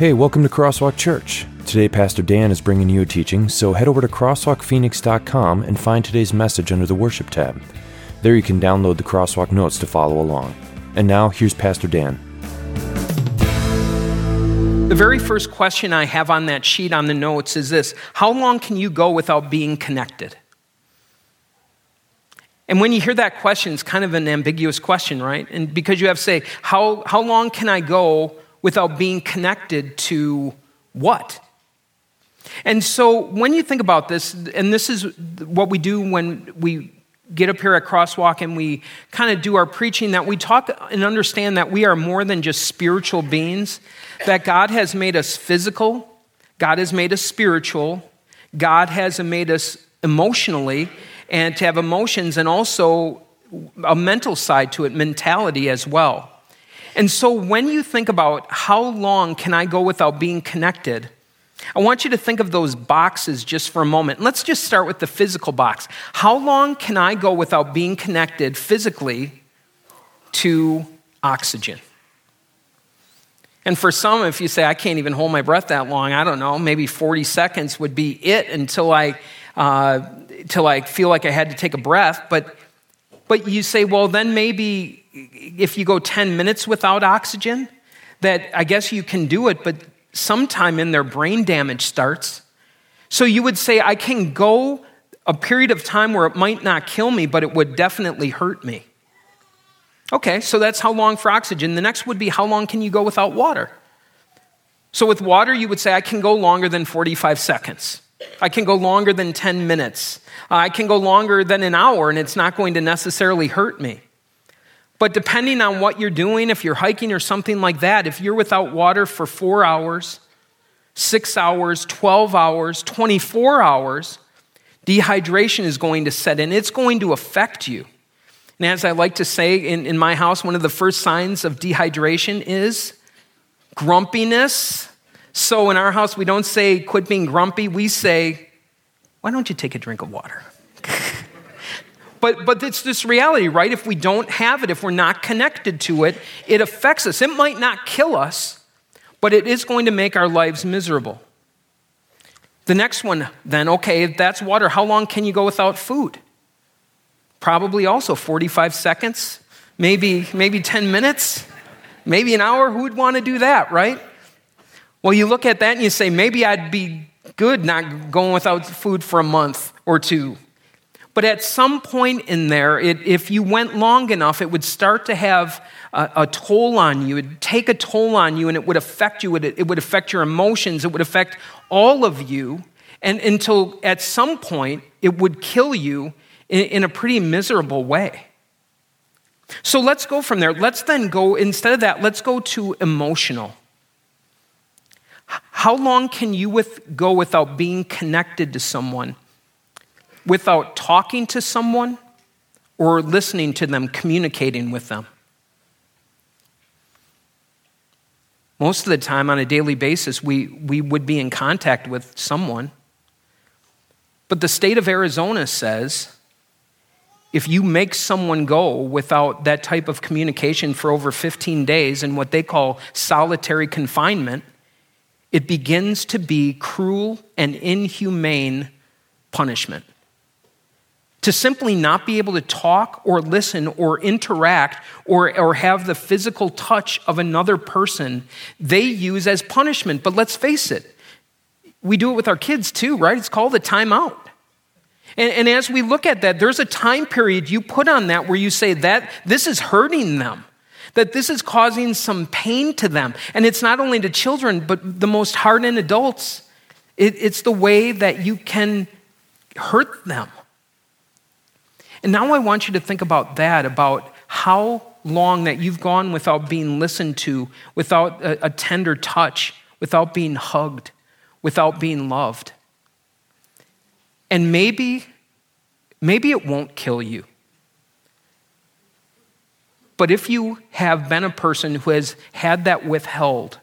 Hey, welcome to Crosswalk Church. Today, Pastor Dan is bringing you a teaching, so head over to crosswalkphoenix.com and find today's message under the Worship tab. There you can download the Crosswalk notes to follow along. And now, here's Pastor Dan. The very first question I have on that sheet on the notes is this How long can you go without being connected? And when you hear that question, it's kind of an ambiguous question, right? And because you have to say, How, how long can I go without being connected to what? And so when you think about this, and this is what we do when we get up here at Crosswalk and we kind of do our preaching, that we talk and understand that we are more than just spiritual beings, that God has made us physical, God has made us spiritual, God has made us emotionally, and to have emotions and also a mental side to it, mentality as well. And so when you think about how long can I go without being connected, I want you to think of those boxes just for a moment. Let's just start with the physical box. How long can I go without being connected physically to oxygen? And for some, if you say, I can't even hold my breath that long, I don't know, maybe 40 seconds would be it until I, uh, until I feel like I had to take a breath. But, but you say, well, then maybe if you go 10 minutes without oxygen, that I guess you can do it, but sometime in their brain damage starts. So you would say, I can go a period of time where it might not kill me, but it would definitely hurt me. Okay, so that's how long for oxygen. The next would be how long can you go without water? So with water, you would say, I can go longer than 45 seconds. I can go longer than 10 minutes. I can go longer than an hour, and it's not going to necessarily hurt me. But depending on what you're doing, if you're hiking or something like that, if you're without water for four hours, six hours, 12 hours, 24 hours, dehydration is going to set in. It's going to affect you. And as I like to say in, in my house, one of the first signs of dehydration is grumpiness. So in our house, we don't say, quit being grumpy. We say, why don't you take a drink of water? But, but it's this reality, right? If we don't have it, if we're not connected to it, it affects us. It might not kill us, but it is going to make our lives miserable. The next one, then, okay, that's water, how long can you go without food? Probably also 45 seconds, maybe, maybe 10 minutes, maybe an hour. Who would want to do that, right? Well, you look at that and you say, maybe I'd be good not going without food for a month or two but at some point in there, it, if you went long enough, it would start to have a, a, toll on you. It would take a toll on you and it would affect you. It, it would affect your emotions. It would affect all of you. And until at some point, it would kill you in, in a pretty miserable way. So let's go from there. Let's then go, instead of that, let's go to emotional. How long can you with, go without being connected to someone? Without talking to someone or listening to them, communicating with them. Most of the time, on a daily basis, we, we would be in contact with someone. But the state of Arizona says if you make someone go without that type of communication for over 15 days in what they call solitary confinement, it begins to be cruel and inhumane punishment to simply not be able to talk or listen or interact or, or have the physical touch of another person, they use as punishment. But let's face it, we do it with our kids too, right? It's called a timeout. And, and as we look at that, there's a time period you put on that where you say that this is hurting them that this is causing some pain to them. And it's not only to children, but the most hardened adults. It, it's the way that you can hurt them. And now I want you to think about that, about how long that you've gone without being listened to, without a, a tender touch, without being hugged, without being loved. And maybe, maybe it won't kill you. But if you have been a person who has had that withheld,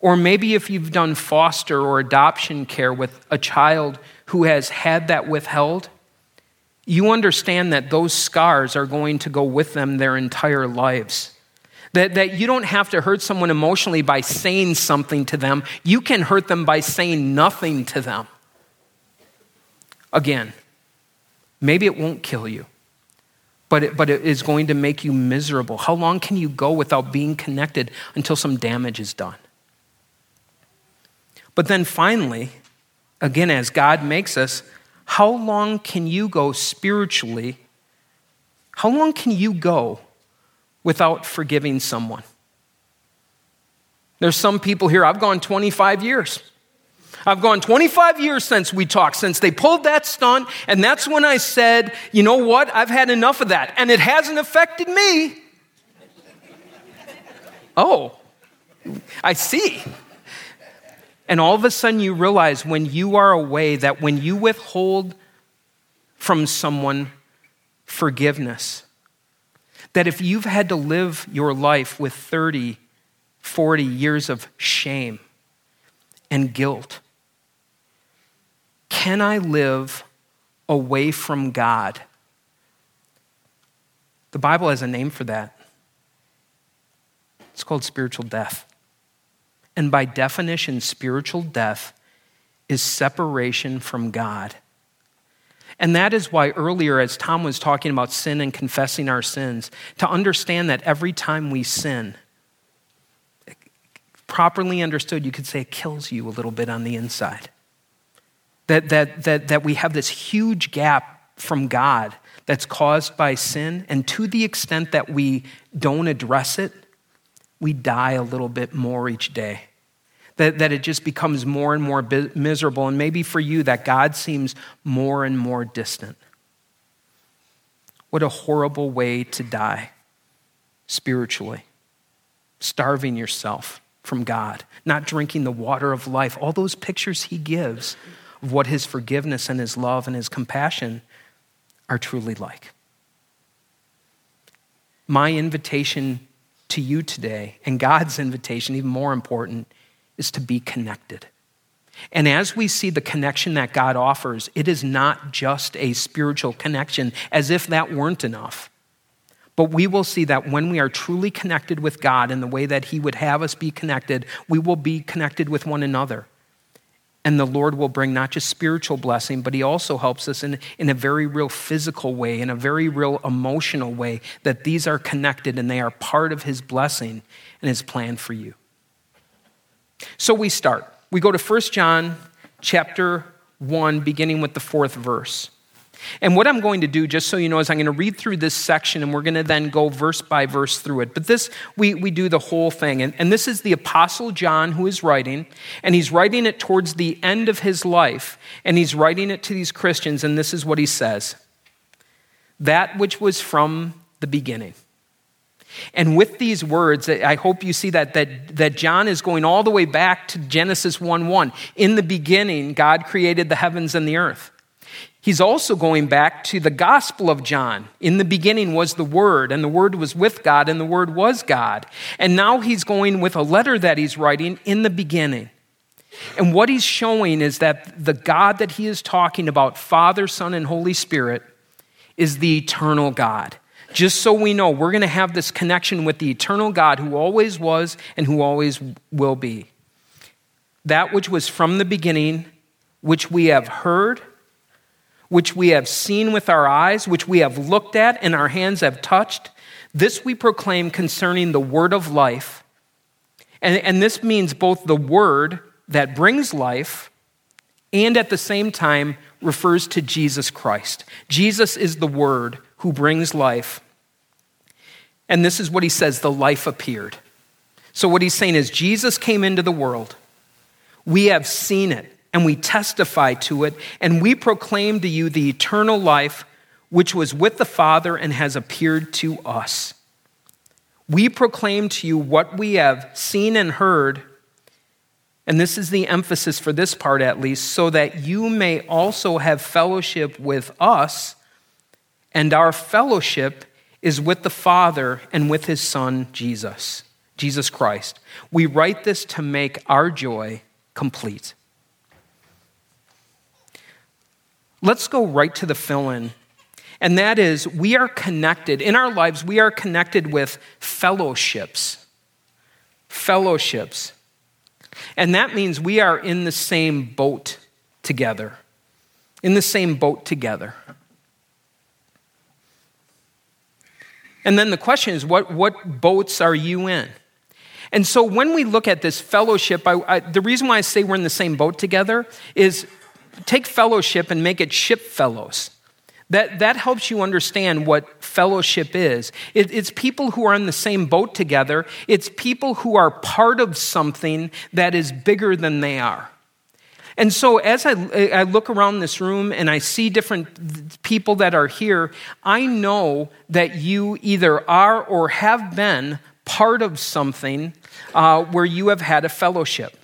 or maybe if you've done foster or adoption care with a child who has had that withheld, you understand that those scars are going to go with them their entire lives. That, that you don't have to hurt someone emotionally by saying something to them, you can hurt them by saying nothing to them. Again, maybe it won't kill you, but it, but it is going to make you miserable. How long can you go without being connected until some damage is done? But then finally, again, as God makes us, how long can you go spiritually? How long can you go without forgiving someone? There's some people here, I've gone 25 years. I've gone 25 years since we talked, since they pulled that stunt, and that's when I said, you know what, I've had enough of that, and it hasn't affected me. oh, I see. And all of a sudden, you realize when you are away that when you withhold from someone forgiveness, that if you've had to live your life with 30, 40 years of shame and guilt, can I live away from God? The Bible has a name for that. It's called spiritual death. And by definition, spiritual death is separation from God. And that is why earlier, as Tom was talking about sin and confessing our sins, to understand that every time we sin, properly understood, you could say it kills you a little bit on the inside. That, that, that, that we have this huge gap from God that's caused by sin, and to the extent that we don't address it, we die a little bit more each day. That, that it just becomes more and more miserable. And maybe for you, that God seems more and more distant. What a horrible way to die spiritually. Starving yourself from God, not drinking the water of life. All those pictures he gives of what his forgiveness and his love and his compassion are truly like. My invitation to you today, and God's invitation, even more important, is to be connected. And as we see the connection that God offers, it is not just a spiritual connection, as if that weren't enough. But we will see that when we are truly connected with God in the way that He would have us be connected, we will be connected with one another. And the Lord will bring not just spiritual blessing, but He also helps us in, in a very real physical way, in a very real emotional way, that these are connected and they are part of His blessing and His plan for you. So we start. We go to 1 John chapter 1, beginning with the fourth verse. And what I'm going to do, just so you know, is I'm going to read through this section and we're going to then go verse by verse through it. But this, we, we do the whole thing. And, and this is the Apostle John who is writing, and he's writing it towards the end of his life, and he's writing it to these Christians, and this is what he says That which was from the beginning. And with these words, I hope you see that, that, that John is going all the way back to Genesis 1 1. In the beginning, God created the heavens and the earth. He's also going back to the Gospel of John. In the beginning was the Word, and the Word was with God, and the Word was God. And now he's going with a letter that he's writing in the beginning. And what he's showing is that the God that he is talking about, Father, Son, and Holy Spirit, is the eternal God. Just so we know, we're going to have this connection with the eternal God who always was and who always will be. That which was from the beginning, which we have heard which we have seen with our eyes, which we have looked at and our hands have touched, this we proclaim concerning the word of life. And, and this means both the word that brings life and at the same time refers to Jesus Christ. Jesus is the word who brings life. And this is what he says the life appeared. So, what he's saying is, Jesus came into the world. We have seen it and we testify to it, and we proclaim to you the eternal life which was with the Father and has appeared to us. We proclaim to you what we have seen and heard, and this is the emphasis for this part at least, so that you may also have fellowship with us, and our fellowship is with the Father and with his Son, Jesus, Jesus Christ. We write this to make our joy complete. Let's go right to the fill in. And that is, we are connected. In our lives, we are connected with fellowships. Fellowships. And that means we are in the same boat together. In the same boat together. And then the question is, what, what boats are you in? And so when we look at this fellowship, I, I, the reason why I say we're in the same boat together is take fellowship and make it ship fellows. That, that helps you understand what fellowship is. It, it's people who are in the same boat together, it's people who are part of something that is bigger than they are. And so, as I, I look around this room and I see different people that are here, I know that you either are or have been part of something uh, where you have had a fellowship.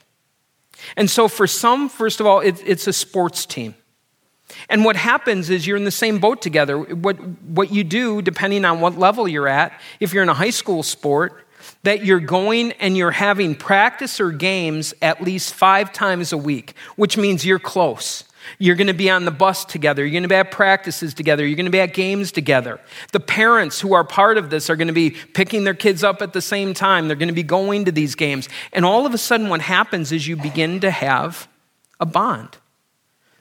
And so, for some, first of all, it, it's a sports team. And what happens is you're in the same boat together. What, what you do, depending on what level you're at, if you're in a high school sport, that you're going and you're having practice or games at least five times a week, which means you're close. You're going to be on the bus together. You're going to be at practices together. You're going to be at games together. The parents who are part of this are going to be picking their kids up at the same time. They're going to be going to these games. And all of a sudden, what happens is you begin to have a bond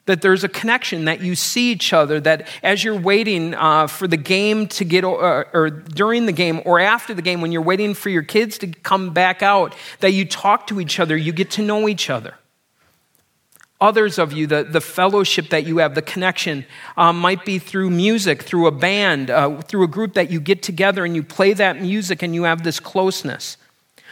that there's a connection, that you see each other, that as you're waiting uh, for the game to get, or, or during the game or after the game, when you're waiting for your kids to come back out, that you talk to each other, you get to know each other. Others of you, the, the fellowship that you have, the connection, um, might be through music, through a band, uh, through a group that you get together and you play that music and you have this closeness.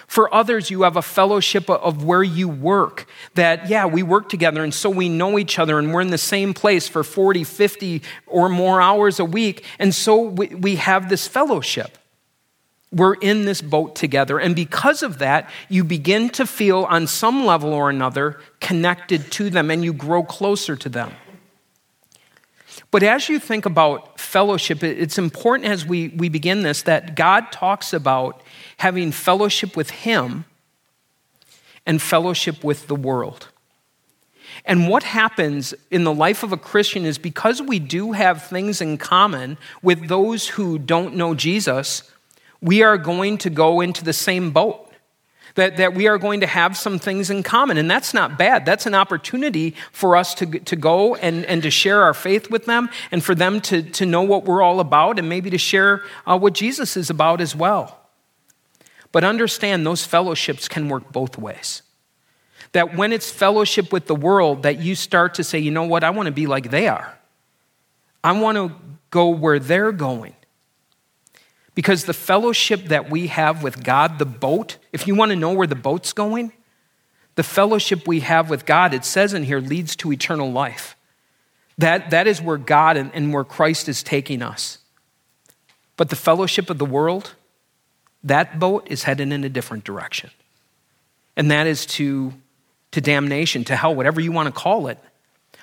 For others, you have a fellowship of where you work. That, yeah, we work together and so we know each other and we're in the same place for 40, 50 or more hours a week. And so we, we have this fellowship. We're in this boat together. And because of that, you begin to feel on some level or another connected to them and you grow closer to them. But as you think about fellowship, it's important as we, we begin this that God talks about having fellowship with Him and fellowship with the world. And what happens in the life of a Christian is because we do have things in common with those who don't know Jesus, we are going to go into the same boat. That, that we are going to have some things in common. And that's not bad. That's an opportunity for us to, to go and, and to share our faith with them and for them to, to know what we're all about and maybe to share uh, what Jesus is about as well. But understand those fellowships can work both ways. That when it's fellowship with the world, that you start to say, you know what, I want to be like they are. I want to go where they're going. Because the fellowship that we have with God, the boat, if you want to know where the boat's going, the fellowship we have with God, it says in here, leads to eternal life. That, that is where God and, and where Christ is taking us. But the fellowship of the world, that boat is headed in a different direction. And that is to, to damnation, to hell, whatever you want to call it.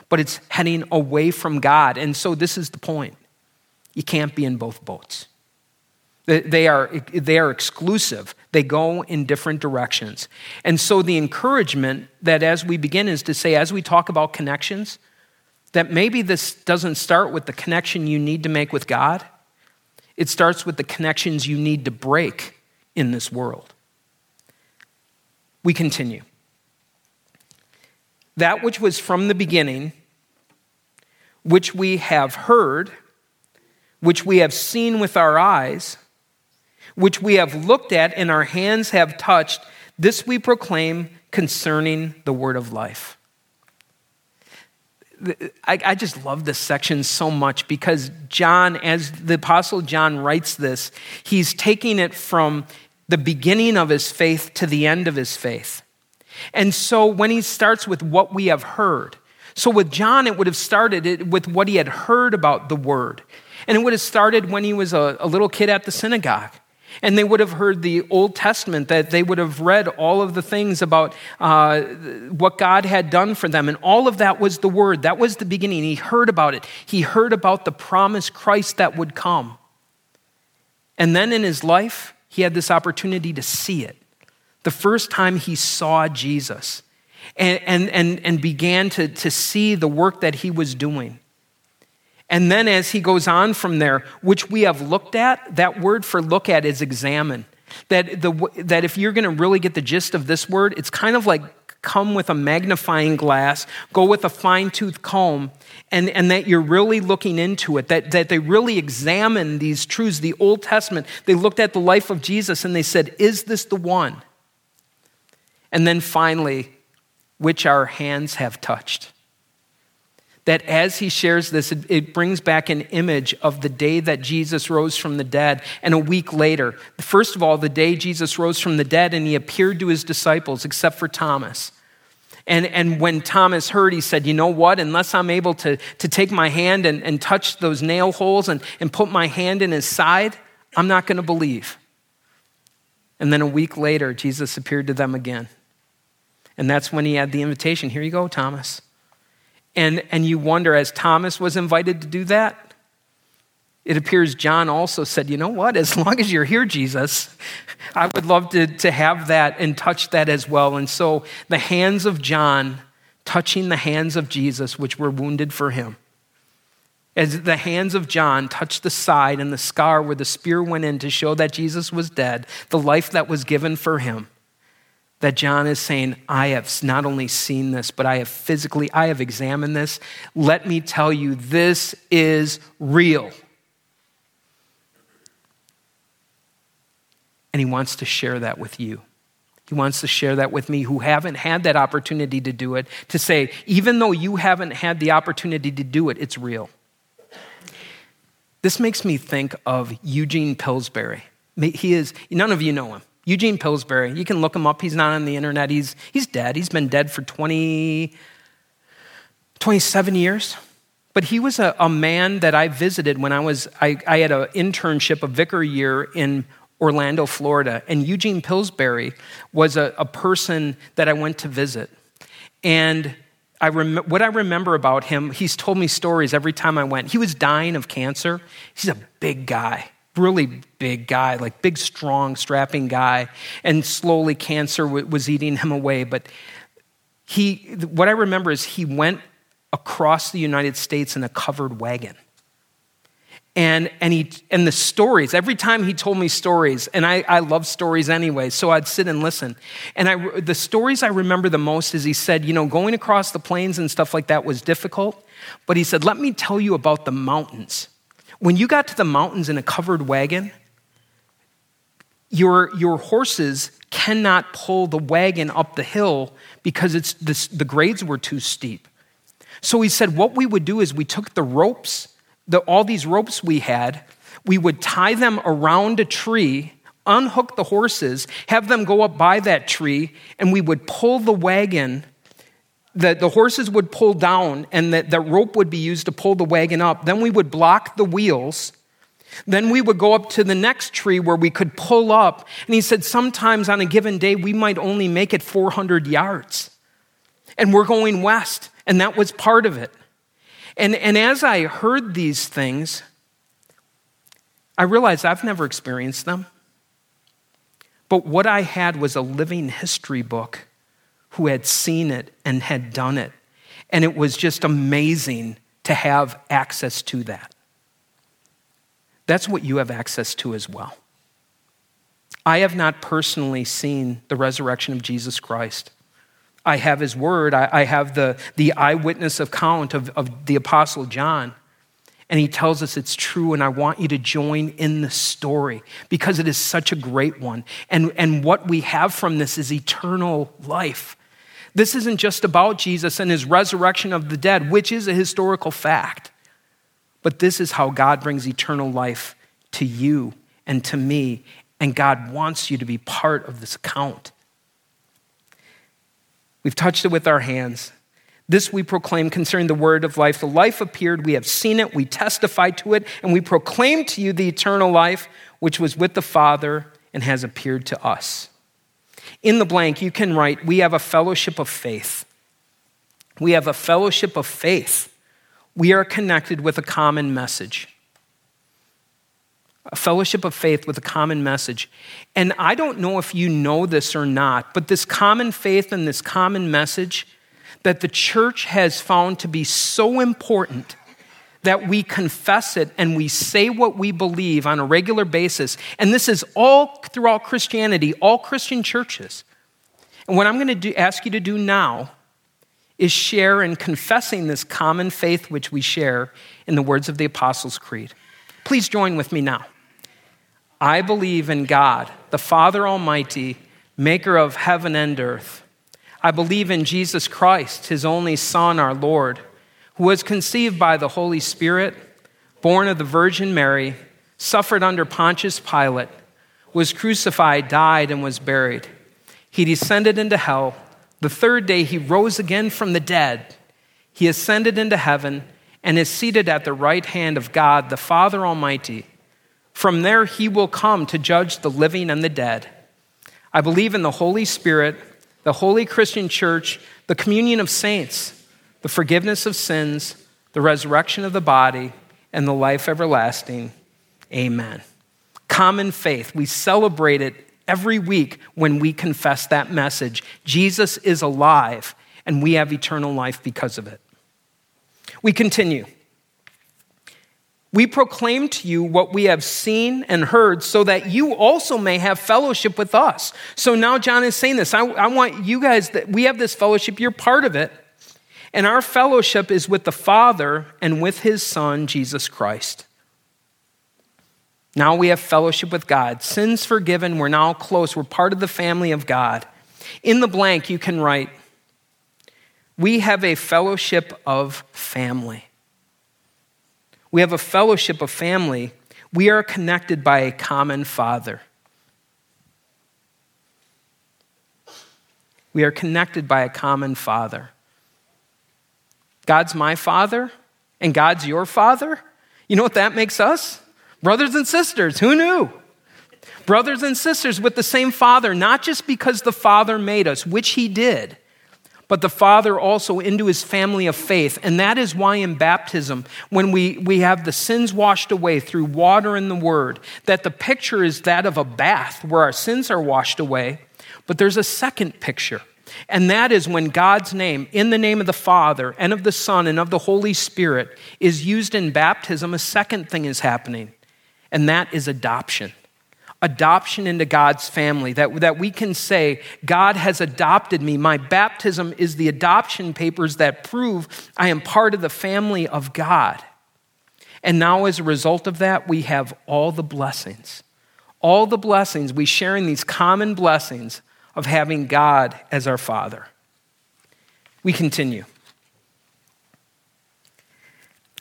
But it's heading away from God. And so this is the point you can't be in both boats. They are, they are exclusive. They go in different directions. And so the encouragement that as we begin is to say, as we talk about connections, that maybe this doesn't start with the connection you need to make with God, it starts with the connections you need to break in this world. We continue. That which was from the beginning, which we have heard, which we have seen with our eyes, which we have looked at and our hands have touched, this we proclaim concerning the word of life. I, just love this section so much because John, as the Apostle John writes this, he's taking it from the beginning of his faith to the end of his faith. And so when he starts with what we have heard, so with John, it would have started with what he had heard about the word. And it would have started when he was a little kid at the synagogue. And they would have heard the Old Testament, that they would have read all of the things about uh, what God had done for them. And all of that was the Word. That was the beginning. He heard about it. He heard about the promised Christ that would come. And then in his life, he had this opportunity to see it. The first time he saw Jesus and, and, and, and began to, to see the work that he was doing. And then as he goes on from there, which we have looked at, that word for look at is examine. That, the, that if you're going to really get the gist of this word, it's kind of like come with a magnifying glass, go with a fine tooth comb, and, and that you're really looking into it, that, that they really examine these truths. The Old Testament, they looked at the life of Jesus and they said, Is this the one? And then finally, which our hands have touched that as he shares this, it, it, brings back an image of the day that Jesus rose from the dead and a week later. First of all, the day Jesus rose from the dead and he appeared to his disciples, except for Thomas. And, and when Thomas heard, he said, You know what? Unless I'm able to, to take my hand and, and touch those nail holes and, and put my hand in his side, I'm not going to believe. And then a week later, Jesus appeared to them again. And that's when he had the invitation Here you go, Thomas. And, and you wonder, as Thomas was invited to do that, it appears John also said, You know what? As long as you're here, Jesus, I would love to, to have that and touch that as well. And so the hands of John touching the hands of Jesus, which were wounded for him. As the hands of John touched the side and the scar where the spear went in to show that Jesus was dead, the life that was given for him that John is saying, I have not only seen this, but I have physically, I have examined this. Let me tell you, this is real. And he wants to share that with you. He wants to share that with me who haven't had that opportunity to do it, to say, even though you haven't had the opportunity to do it, it's real. This makes me think of Eugene Pillsbury. He is, none of you know him. Eugene Pillsbury, you can look him up. He's not on the internet. He's, he's dead. He's been dead for 20, 27 years. But he was a, a man that I visited when I was, I, I had an internship, a vicar year in Orlando, Florida. And Eugene Pillsbury was a, a person that I went to visit. And I rem- what I remember about him, he's told me stories every time I went. He was dying of cancer. He's a big guy really big guy, like big, strong, strapping guy, and slowly cancer w- was eating him away. But he, what I remember is he went across the United States in a covered wagon. And, and, he, and the stories, every time he told me stories, and I, I love stories anyway, so I'd sit and listen. And I, the stories I remember the most is he said, you know, going across the plains and stuff like that was difficult, but he said, let me tell you about the mountains when you got to the mountains in a covered wagon, your, your horses cannot pull the wagon up the hill because it's, the, the grades were too steep. So he said, what we would do is we took the ropes, the, all these ropes we had, we would tie them around a tree, unhook the horses, have them go up by that tree, and we would pull the wagon the, the horses would pull down and the, the rope would be used to pull the wagon up. Then we would block the wheels. Then we would go up to the next tree where we could pull up. And he said, sometimes on a given day, we might only make it 400 yards. And we're going west. And that was part of it. And, and as I heard these things, I realized I've never experienced them. But what I had was a living history book who had seen it and had done it. And it was just amazing to have access to that. That's what you have access to as well. I have not personally seen the resurrection of Jesus Christ. I have his word, I, I have the, the eyewitness account of, of the Apostle John. And he tells us it's true, and I want you to join in the story because it is such a great one. And, and what we have from this is eternal life. This isn't just about Jesus and his resurrection of the dead, which is a historical fact, but this is how God brings eternal life to you and to me, and God wants you to be part of this account. We've touched it with our hands. This we proclaim concerning the word of life. The life appeared, we have seen it, we testify to it, and we proclaim to you the eternal life which was with the Father and has appeared to us. In the blank, you can write, We have a fellowship of faith. We have a fellowship of faith. We are connected with a common message. A fellowship of faith with a common message. And I don't know if you know this or not, but this common faith and this common message that the church has found to be so important that we confess it and we say what we believe on a regular basis. And this is all throughout Christianity, all Christian churches. And what I'm going to ask you to do now is share in confessing this common faith which we share in the words of the Apostles' Creed. Please join with me now. I believe in God, the Father Almighty, maker of heaven and earth. I believe in Jesus Christ, his only Son, our Lord, who was conceived by the Holy Spirit, born of the Virgin Mary, suffered under Pontius Pilate, was crucified, died, and was buried. He descended into hell. The third day he rose again from the dead. He ascended into heaven and is seated at the right hand of God, the Father Almighty. From there he will come to judge the living and the dead. I believe in the Holy Spirit, the holy Christian church, the communion of saints, the forgiveness of sins, the resurrection of the body, and the life everlasting. Amen. Common faith. We celebrate it every week when we confess that message. Jesus is alive, and we have eternal life because of it. We continue. We proclaim to you what we have seen and heard so that you also may have fellowship with us. So now John is saying this. I, I, want you guys that we have this fellowship, you're part of it. And our fellowship is with the Father and with his Son, Jesus Christ. Now we have fellowship with God. Sins forgiven. We're now close. We're part of the family of God. In the blank, you can write, We have a fellowship of family. We have a fellowship of family. We are connected by a common Father. We are connected by a common Father. God's my Father, and God's your Father. You know what that makes us? Brothers and sisters, who knew? Brothers and sisters with the same Father, not just because the Father made us, which He did, but the Father also into His family of faith. And that is why in baptism, when we, we have the sins washed away through water and the Word, that the picture is that of a bath where our sins are washed away. But there's a second picture. And that is when God's name, in the name of the Father and of the Son and of the Holy Spirit, is used in baptism, a second thing is happening and that is adoption. Adoption into God's family, that, that we can say, God has adopted me. My baptism is the adoption papers that prove I am part of the family of God. And now, as a result of that, we have all the blessings. All the blessings. We share in these common blessings of having God as our Father. We continue.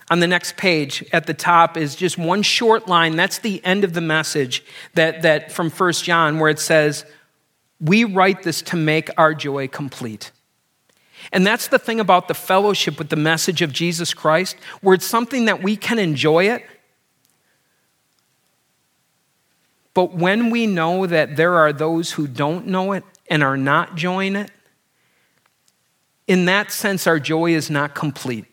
On the next page at the top is just one short line. That's the end of the message that, that from 1 John, where it says, We write this to make our joy complete. And that's the thing about the fellowship with the message of Jesus Christ, where it's something that we can enjoy it. But when we know that there are those who don't know it and are not enjoying it, in that sense, our joy is not complete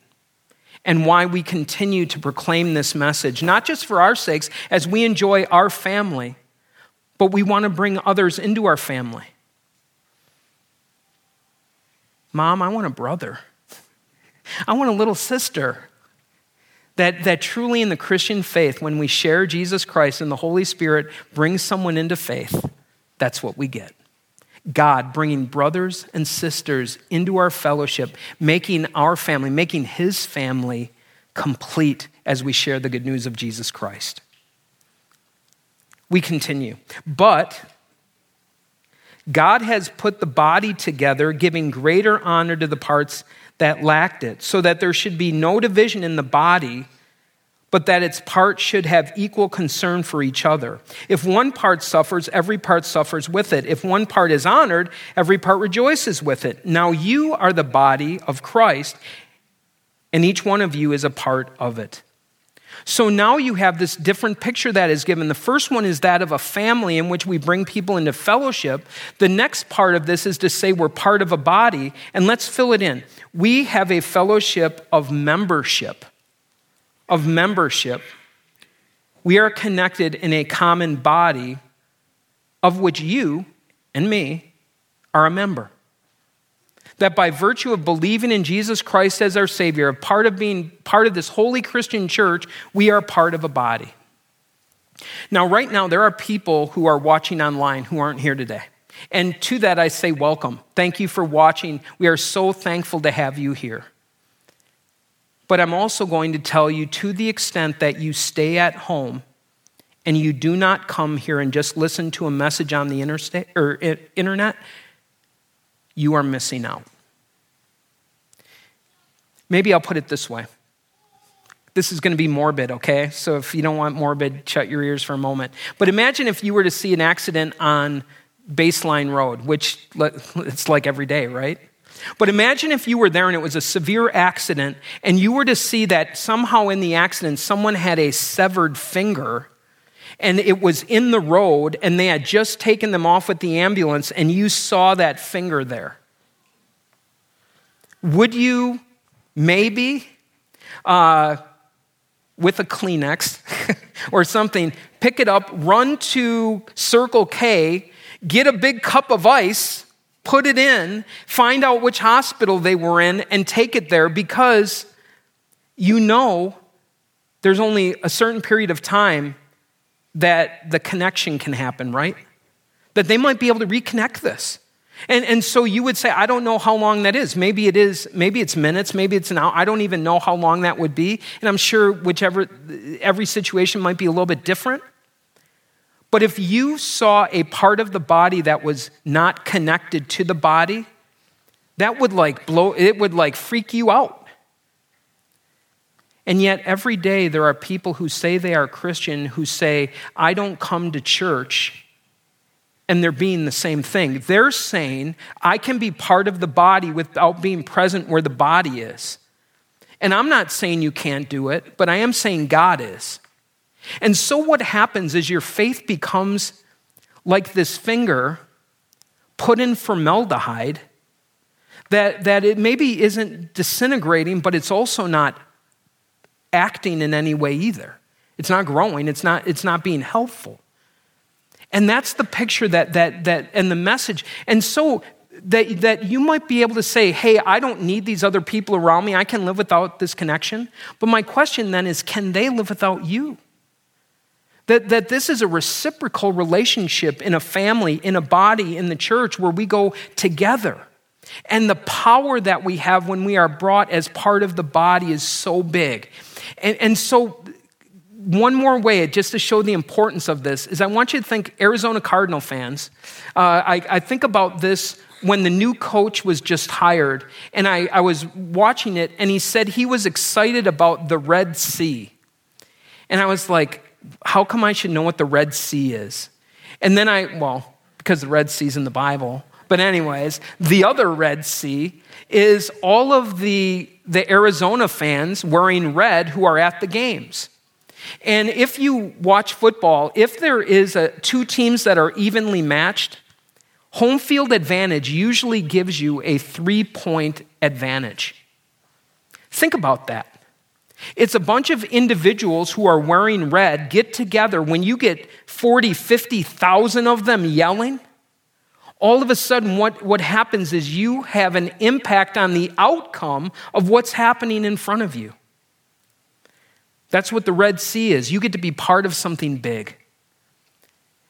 and why we continue to proclaim this message, not just for our sakes as we enjoy our family, but we want to bring others into our family. Mom, I want a brother. I want a little sister. That, that truly in the Christian faith, when we share Jesus Christ and the Holy Spirit brings someone into faith, that's what we get. God bringing brothers and sisters into our fellowship, making our family, making his family complete as we share the good news of Jesus Christ. We continue. But God has put the body together, giving greater honor to the parts that lacked it, so that there should be no division in the body but that its parts should have equal concern for each other. If one part suffers, every part suffers with it. If one part is honored, every part rejoices with it. Now you are the body of Christ, and each one of you is a part of it. So now you have this different picture that is given. The first one is that of a family in which we bring people into fellowship. The next part of this is to say we're part of a body, and let's fill it in. We have a fellowship of membership of membership, we are connected in a common body of which you and me are a member. That by virtue of believing in Jesus Christ as our Savior, a part of being part of this holy Christian church, we are part of a body. Now, right now, there are people who are watching online who aren't here today. And to that, I say welcome. Thank you for watching. We are so thankful to have you here. But I'm also going to tell you to the extent that you stay at home and you do not come here and just listen to a message on the interstate, or internet, you are missing out. Maybe I'll put it this way. This is going to be morbid, okay? So if you don't want morbid, shut your ears for a moment. But imagine if you were to see an accident on Baseline Road, which it's like every day, right? But imagine if you were there and it was a severe accident and you were to see that somehow in the accident someone had a severed finger and it was in the road and they had just taken them off with the ambulance and you saw that finger there. Would you maybe, uh, with a Kleenex or something, pick it up, run to Circle K, get a big cup of ice, put it in, find out which hospital they were in, and take it there because you know there's only a certain period of time that the connection can happen, right? That they might be able to reconnect this. And, and so you would say, I don't know how long that is. Maybe it is, maybe it's minutes, maybe it's an hour. I don't even know how long that would be. And I'm sure whichever, every situation might be a little bit different. But if you saw a part of the body that was not connected to the body, that would like blow, it would like freak you out. And yet, every day there are people who say they are Christian who say, I don't come to church and they're being the same thing. They're saying, I can be part of the body without being present where the body is. And I'm not saying you can't do it, but I am saying God is. And so what happens is your faith becomes like this finger put in formaldehyde that, that it maybe isn't disintegrating, but it's also not acting in any way either. It's not growing, it's not, it's not being helpful. And that's the picture that, that, that, and the message. And so that, that you might be able to say, hey, I don't need these other people around me. I can live without this connection. But my question then is, can they live without you? That, that this is a reciprocal relationship in a family, in a body, in the church where we go together. And the power that we have when we are brought as part of the body is so big. And, and so one more way, just to show the importance of this, is I want you to think Arizona Cardinal fans. Uh, I, I, think about this when the new coach was just hired, and I, I was watching it, and he said he was excited about the Red Sea. And I was like, how come I should know what the Red Sea is? And then I, well, because the Red Sea's in the Bible. But, anyways, the other Red Sea is all of the, the Arizona fans wearing red who are at the games. And if you watch football, if there is a, two teams that are evenly matched, home field advantage usually gives you a three point advantage. Think about that. It's a bunch of individuals who are wearing red get together. When you get 40, 50,000 of them yelling, all of a sudden, what, what happens is you have an impact on the outcome of what's happening in front of you. That's what the Red Sea is. You get to be part of something big.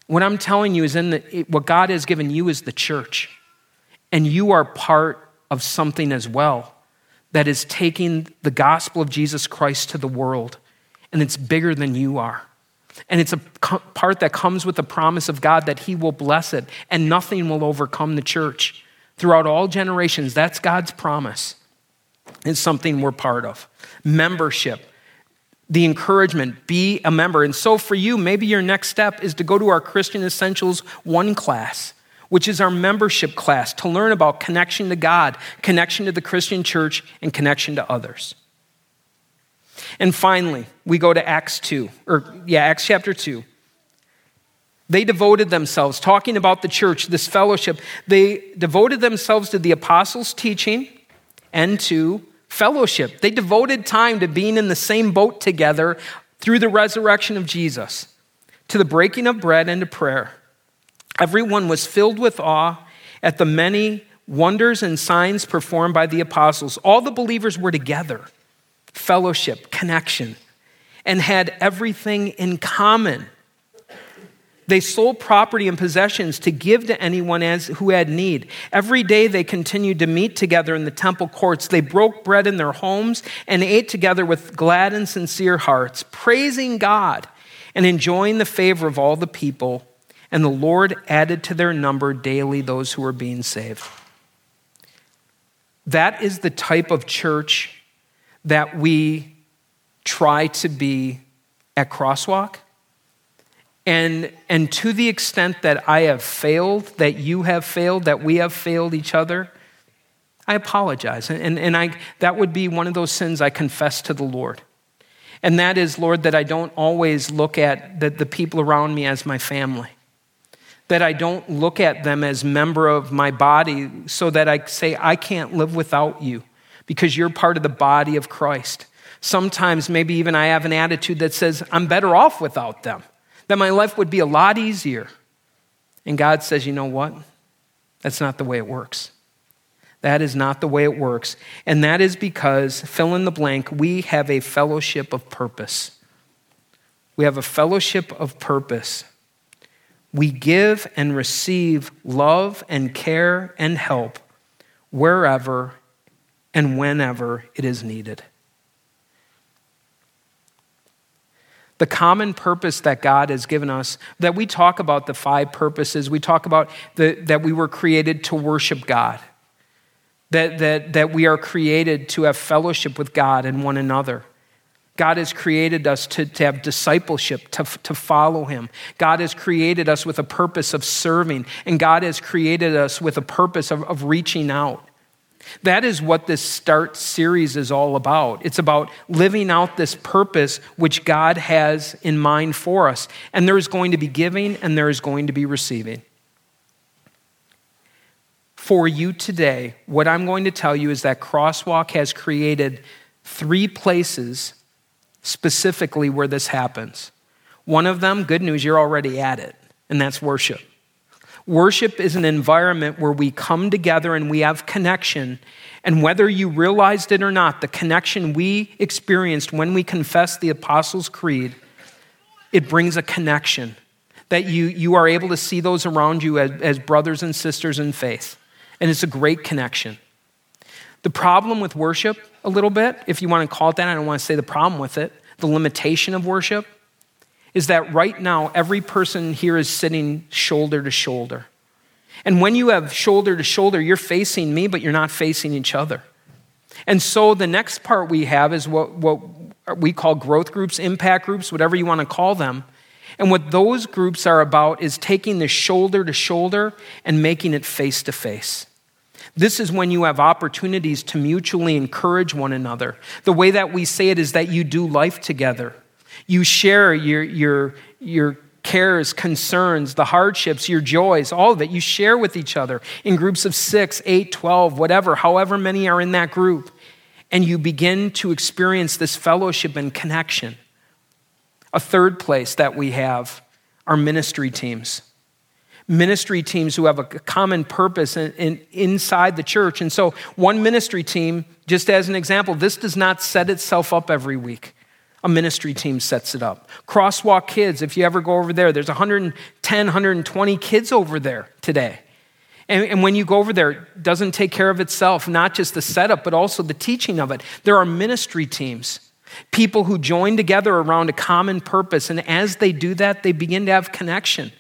What I'm telling you is in the, what God has given you is the church. And you are part of something as well that is taking the gospel of Jesus Christ to the world. And it's bigger than you are. And it's a part that comes with the promise of God that He will bless it and nothing will overcome the church. Throughout all generations, that's God's promise. It's something we're part of. Membership the encouragement, be a member. And so for you, maybe your next step is to go to our Christian Essentials 1 class, which is our membership class to learn about connection to God, connection to the Christian church, and connection to others. And finally, we go to Acts 2, or yeah, Acts chapter 2. They devoted themselves, talking about the church, this fellowship, they devoted themselves to the apostles' teaching and to fellowship. They devoted time to being in the same boat together through the resurrection of Jesus, to the breaking of bread and to prayer. Everyone was filled with awe at the many wonders and signs performed by the apostles. All the believers were together, fellowship, connection, and had everything in common. They sold property and possessions to give to anyone as, who had need. Every day they continued to meet together in the temple courts. They broke bread in their homes and ate together with glad and sincere hearts, praising God and enjoying the favor of all the people. And the Lord added to their number daily those who were being saved. That is the type of church that we try to be at Crosswalk. And, and to the extent that I have failed, that you have failed, that we have failed each other, I apologize. And, and I, that would be one of those sins I confess to the Lord. And that is, Lord, that I don't always look at the, the people around me as my family. That I don't look at them as member of my body so that I say, I can't live without you because you're part of the body of Christ. Sometimes maybe even I have an attitude that says, I'm better off without them that my life would be a lot easier. And God says, you know what? That's not the way it works. That is not the way it works. And that is because, fill in the blank, we have a fellowship of purpose. We have a fellowship of purpose. We give and receive love and care and help wherever and whenever it is needed. the common purpose that God has given us, that we talk about the five purposes. We talk about the, that we were created to worship God, that, that, that we are created to have fellowship with God and one another. God has created us to, to have discipleship, to, to follow Him. God has created us with a purpose of serving, and God has created us with a purpose of, of reaching out. That is what this Start series is all about. It's about living out this purpose which God has in mind for us. And there is going to be giving and there is going to be receiving. For you today, what I'm going to tell you is that Crosswalk has created three places specifically where this happens. One of them, good news, you're already at it, and that's worship. Worship is an environment where we come together and we have connection. And whether you realized it or not, the connection we experienced when we confessed the Apostles' Creed, it brings a connection that you, you are able to see those around you as, as brothers and sisters in faith. And it's a great connection. The problem with worship, a little bit, if you want to call it that, I don't want to say the problem with it, the limitation of worship is that right now, every person here is sitting shoulder to shoulder. And when you have shoulder to shoulder, you're facing me, but you're not facing each other. And so the next part we have is what, what we call growth groups, impact groups, whatever you want to call them. And what those groups are about is taking the shoulder to shoulder and making it face to face. This is when you have opportunities to mutually encourage one another. The way that we say it is that you do life together. You share your, your, your cares, concerns, the hardships, your joys, all of it. You share with each other in groups of six, eight, 12, whatever, however many are in that group. And you begin to experience this fellowship and connection. A third place that we have are ministry teams. Ministry teams who have a common purpose in, in, inside the church. And so, one ministry team, just as an example, this does not set itself up every week a ministry team sets it up. Crosswalk Kids, if you ever go over there, there's 110, 120 kids over there today. And, and, when you go over there, it doesn't take care of itself, not just the setup, but also the teaching of it. There are ministry teams, people who join together around a common purpose. And as they do that, they begin to have connection,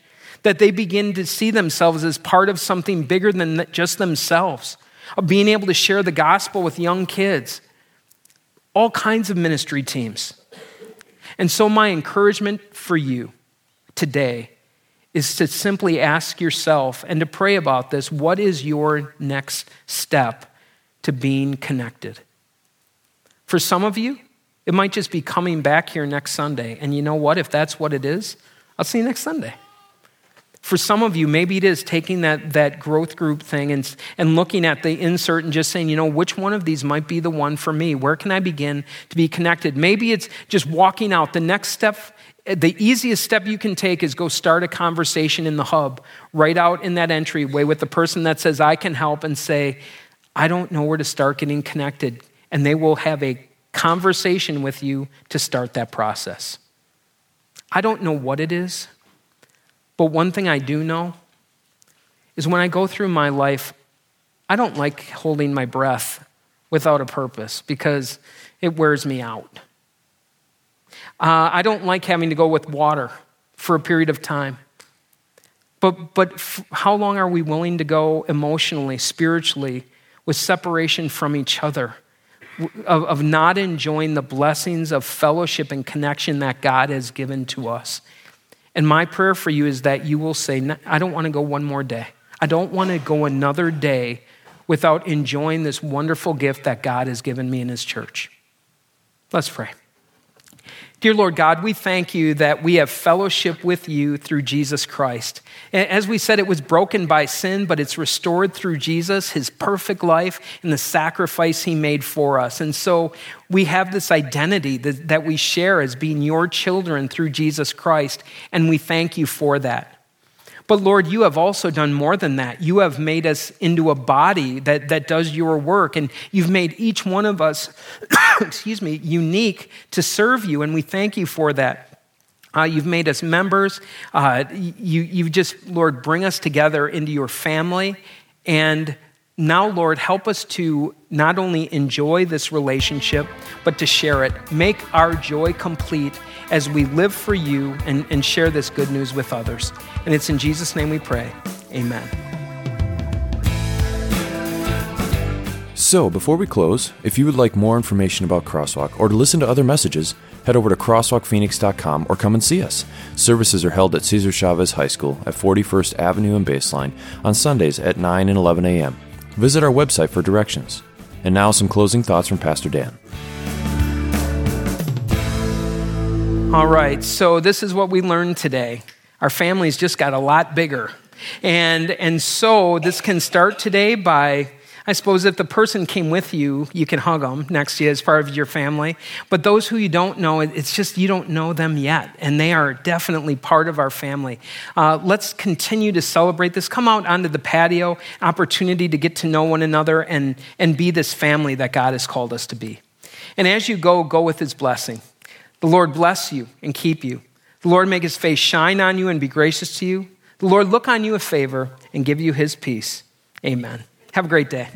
that they begin to see themselves as part of something bigger than just themselves, of being able to share the gospel with young kids. All kinds of ministry teams. And so, my encouragement for you today is to simply ask yourself and to pray about this what is your next step to being connected? For some of you, it might just be coming back here next Sunday. And you know what? If that's what it is, I'll see you next Sunday. For some of you, maybe it is taking that, that growth group thing and, and looking at the insert and just saying, you know, which one of these might be the one for me? Where can I begin to be connected? Maybe it's just walking out. The next step, the easiest step you can take is go start a conversation in the hub, right out in that entryway with the person that says, I can help, and say, I don't know where to start getting connected. And they will have a conversation with you to start that process. I don't know what it is. But one thing I do know is when I go through my life, I don't like holding my breath without a purpose because it wears me out. Uh, I don't like having to go with water for a period of time. But, but f- how long are we willing to go emotionally, spiritually, with separation from each other, of, of not enjoying the blessings of fellowship and connection that God has given to us? And my prayer for you is that you will say, I don't want to go one more day. I don't want to go another day without enjoying this wonderful gift that God has given me in His church. Let's pray. Dear Lord God, we thank you that we have fellowship with you through Jesus Christ. As we said, it was broken by sin, but it's restored through Jesus, his perfect life, and the sacrifice he made for us. And so we have this identity that, we share as being your children through Jesus Christ, and we thank you for that. But Lord, you have also done more than that. You have made us into a body that, that does your work, and you've made each one of us, excuse me, unique to serve you, and we thank you for that. Uh, you've made us members. Uh, you, you just, Lord, bring us together into your family. And now, Lord, help us to not only enjoy this relationship, but to share it. Make our joy complete as we live for you and, and share this good news with others. And it's in Jesus' name we pray. Amen. So, before we close, if you would like more information about Crosswalk or to listen to other messages, head over to crosswalkphoenix.com or come and see us. Services are held at Cesar Chavez High School at 41st Avenue and Baseline on Sundays at 9 and 11 a.m. Visit our website for directions. And now, some closing thoughts from Pastor Dan. All right, so this is what we learned today. Our families just got a lot bigger. And, and so this can start today by, I suppose, if the person came with you, you can hug them next to you as part of your family. But those who you don't know, it's just you don't know them yet. And they are definitely part of our family. Uh, let's continue to celebrate this. Come out onto the patio, opportunity to get to know one another and, and be this family that God has called us to be. And as you go, go with his blessing. The Lord bless you and keep you. The Lord make his face shine on you and be gracious to you. The Lord look on you with favor and give you his peace. Amen. Have a great day.